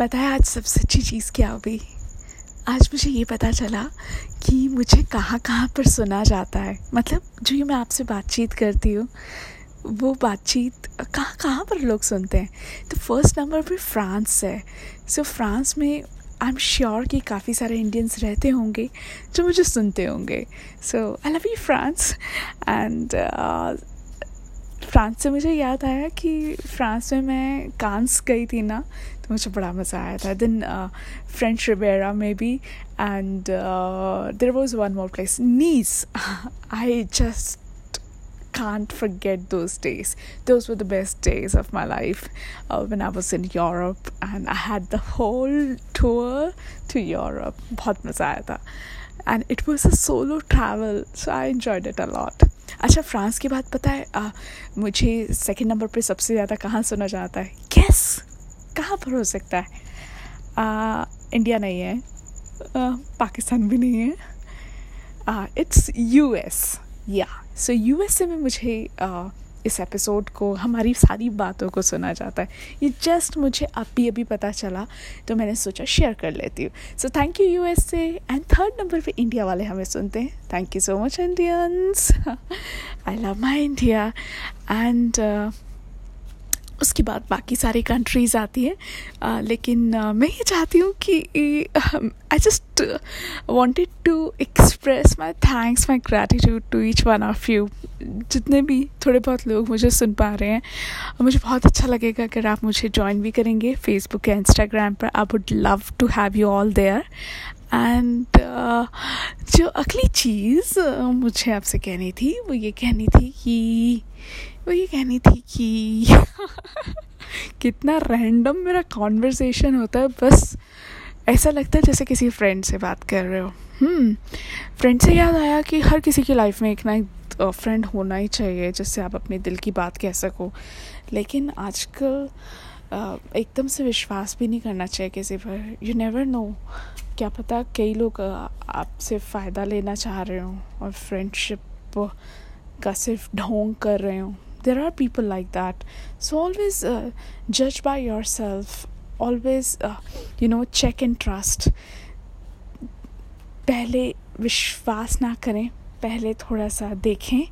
पता है आज सबसे अच्छी चीज़ क्या हुई आज मुझे ये पता चला कि मुझे कहाँ कहाँ पर सुना जाता है। मतलब जो ये मैं आपसे बातचीत करती हूँ वो बातचीत कहाँ कहाँ पर लोग सुनते हैं? तो फ़र्स्ट नंबर पर फ्रांस है। सो so, फ्रांस में आई एम श्योर कि काफ़ी सारे इंडियंस रहते होंगे जो मुझे सुनते होंगे। So I love you France. And France से मुझे याद आया कि फ्रांस में मैं कांस गई थी ना तो मुझे बड़ा मज़ा आया था देन फ्रेंच रिवेरा में B and there was one more place Nice I just can't forget those days. Those were the best days of my life uh, when I was in Europe and I had the whole tour to Europe. बहुत मज़ा आया था and it was a solo travel so I enjoyed it a lot. अच्छा France की बात पता है आ, मुझे सेकंड नंबर पे सबसे ज़्यादा कहाँ सुना जाता है? कैस कहाँ पर हो सकता है? आ, इंडिया नहीं है। आ, पाकिस्तान भी नहीं है। इट्स यू एस या सो यू एस ए में मुझे इस एपिसोड को, हमारी सारी बातों को सुना जाता है। ये जस्ट मुझे अभी अभी पता चला तो मैंने सोचा शेयर कर लेती हूँ। So thank you U S A and third number पे इंडिया वाले हमें सुनते हैं। Thank you so much Indians I love my India and उसके बाद बाकी सारी कंट्रीज़ आती हैं। लेकिन uh, मैं ये चाहती हूँ कि I just wanted to express my thanks my gratitude to each one of you जितने भी थोड़े बहुत लोग मुझे सुन पा रहे हैं मुझे बहुत अच्छा लगेगा अगर आप मुझे ज्वाइन भी करेंगे फेसबुक या इंस्टाग्राम पर। I would love to have you all there and जो अगली चीज़ मुझे आपसे कहनी थी वो ये कहनी थी कि वो ये कहनी थी कि कितना रैंडम मेरा कॉन्वर्सेशन होता है, बस ऐसा लगता है जैसे किसी फ्रेंड से बात कर रहे हो। फ्रेंड से याद आया कि हर किसी की लाइफ में एक ना एक फ्रेंड होना ही चाहिए, जिससे आप अपने दिल की बात कह सको। लेकिन आजकल एकदम से विश्वास भी नहीं करना चाहिए किसी पर। यू नेवर नो क्या पता कई लोग आपसे फ़ायदा लेना चाह रहे हो और फ्रेंडशिप का सिर्फ़ ढोंग कर रहे हो। There are people like that so always uh, judge by yourself always uh, you know check and trust पहले विश्वास ना करें पहले थोड़ा सा देखें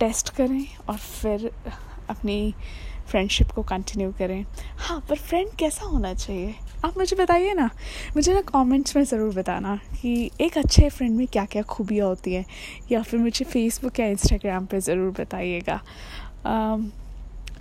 टेस्ट करें और फिर अपनी फ्रेंडशिप को कंटिन्यू करें। हाँ पर फ्रेंड कैसा होना चाहिए? आप मुझे बताइए ना। मुझे ना कमेंट्स में ज़रूर बताना कि एक अच्छे फ्रेंड में क्या क्या खूबियाँ होती हैं, या फिर मुझे फेसबुक या इंस्टाग्राम पे ज़रूर बताइएगा।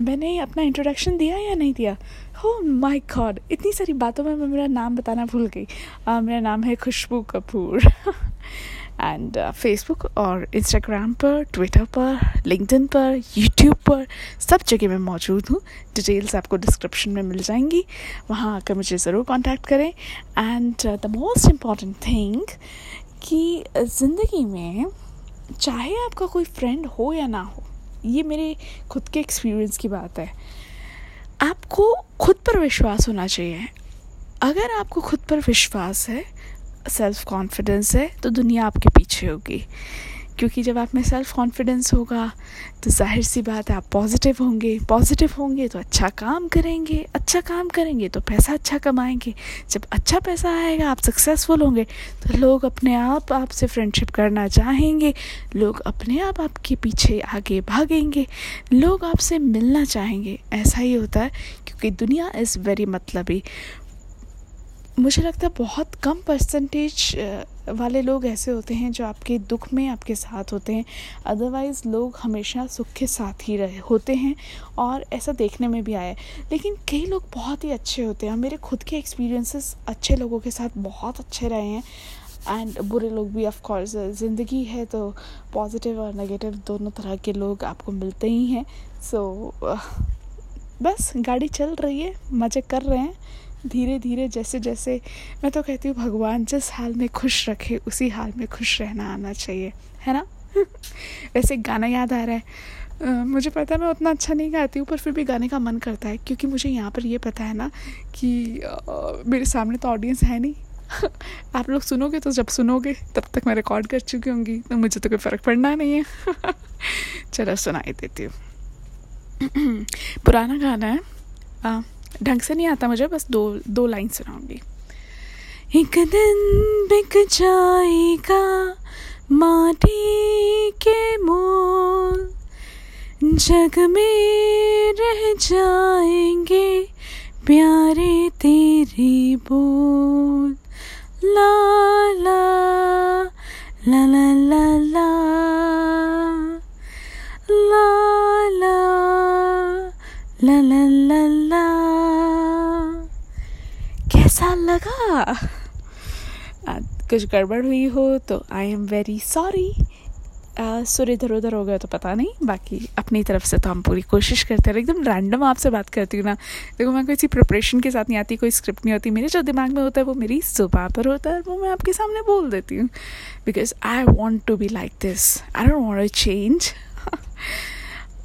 मैंने अपना इंट्रोडक्शन दिया या नहीं दिया? हो माय गॉड इतनी सारी बातों में मैं मेरा नाम बताना भूल गई। मेरा नाम है Khushboo Kapoor. And Facebook uh, और इंस्टाग्राम पर ट्विटर पर लिंकडिन पर यूट्यूब पर सब जगह मैं मौजूद हूँ। डिटेल्स आपको डिस्क्रिप्शन में मिल जाएँगी। वहाँ आकर मुझे ज़रूर कांटेक्ट करें। And the most important thing कि ज़िंदगी में चाहे आपका कोई फ्रेंड हो या ना हो ये मेरे खुद के एक्सपीरियंस की बात है। आपको खुद पर विश्वास होना चाहिए। अगर आपको खुद पर विश्वास है सेल्फ कॉन्फिडेंस है तो दुनिया आपके पीछे होगी। क्योंकि जब आप में सेल्फ कॉन्फिडेंस होगा तो ज़ाहिर सी बात है आप पॉजिटिव होंगे। पॉजिटिव होंगे तो अच्छा काम करेंगे। अच्छा काम करेंगे तो पैसा अच्छा कमाएँगे। जब अच्छा पैसा आएगा, आप सक्सेसफुल होंगे। तो लोग अपने आप आपसे फ्रेंडशिप करना चाहेंगे। लोग अपने आप आपके पीछे आगे भागेंगे। लोग आपसे मिलना चाहेंगे। ऐसा ही होता है, क्योंकि दुनिया इज़ वेरी मतलबी मुझे लगता है बहुत कम परसेंटेज वाले लोग ऐसे होते हैं जो आपके दुख में आपके साथ होते हैं। अदरवाइज़ लोग हमेशा सुख के साथ ही रहे होते हैं और ऐसा देखने में भी आया लेकिन कई लोग बहुत ही अच्छे होते हैं मेरे खुद के एक्सपीरियंसेस अच्छे लोगों के साथ बहुत अच्छे रहे हैं। एंड बुरे लोग भी ऑफ़ कोर्स ज़िंदगी है तो पॉजिटिव और नेगेटिव दोनों तरह के लोग आपको मिलते ही हैं। सो so, बस गाड़ी चल रही है मज़े कर रहे हैं। धीरे धीरे जैसे जैसे मैं तो कहती हूँ भगवान जिस हाल में खुश रखे उसी हाल में खुश रहना आना चाहिए है ना? वैसे एक गाना याद आ रहा है। Uh, मुझे पता है मैं उतना अच्छा नहीं गाती हूँ पर फिर भी गाने का मन करता है क्योंकि मुझे यहाँ पर ये पता है ना कि uh, मेरे सामने तो ऑडियंस है नहीं। आप लोग सुनोगे तो जब सुनोगे तब तक मैं रिकॉर्ड कर चुकी होंगी तो मुझे तो कोई फ़र्क पड़ना नहीं है। चलो सुनाई देती हूँ। पुराना गाना है ढंग से नहीं आता मुझे बस दो दो लाइन सुनाऊँगी एक दिन बिक जाएगा माटी के मोल जग में रह जाएँगे प्यारे तेरे बोल ला ला ला ला ला ला ला ला ला ला कैसा लगा। कुछ गड़बड़ हुई हो तो आई एम वेरी सॉरी सुर इधर उधर हो गया तो पता नहीं। बाकी अपनी तरफ़ से तो हम पूरी कोशिश करते हैं। एकदम रैंडम आपसे बात करती हूँ ना। देखो, मैं किसी प्रिपरेशन के साथ नहीं आती, कोई स्क्रिप्ट नहीं होती। मेरे जो दिमाग में होता है, वो मेरी सुबह पर होता है वो मैं आपके सामने बोल देती हूँ। Because I want to be like this I don't want to change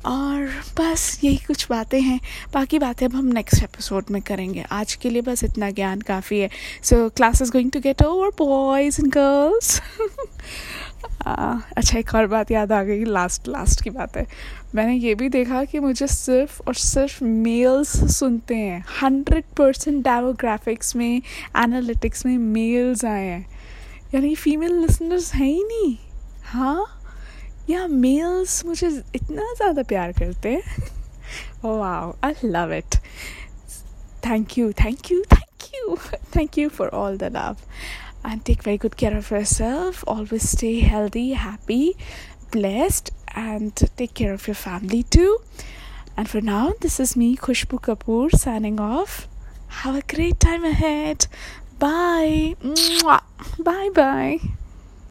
और बस यही कुछ बातें हैं। बाकी बातें अब हम नेक्स्ट एपिसोड में करेंगे। आज के लिए बस इतना ज्ञान काफ़ी है। So class is going to get over boys and girls अच्छा एक और बात याद आ गई लास्ट लास्ट की बात है। मैंने ये भी देखा कि मुझे सिर्फ़ और सिर्फ़ मेल्स सुनते हैं। हंड्रेड परसेंट डेमोग्राफिक्स में एनालिटिक्स में मेल्स आए हैं। यानी फीमेल लिसनर्स हैं ही नहीं। हाँ? या मेल्स मुझे इतना ज़्यादा प्यार करते हैं wow I love it thank you thank you thank you thank you for all the love and take very good care of yourself. Always stay healthy, happy, blessed, and take care of your family too. And for now, this is me, Khushbu Kapoor, signing off. Have a great time ahead. Bye. Mwah. Bye bye.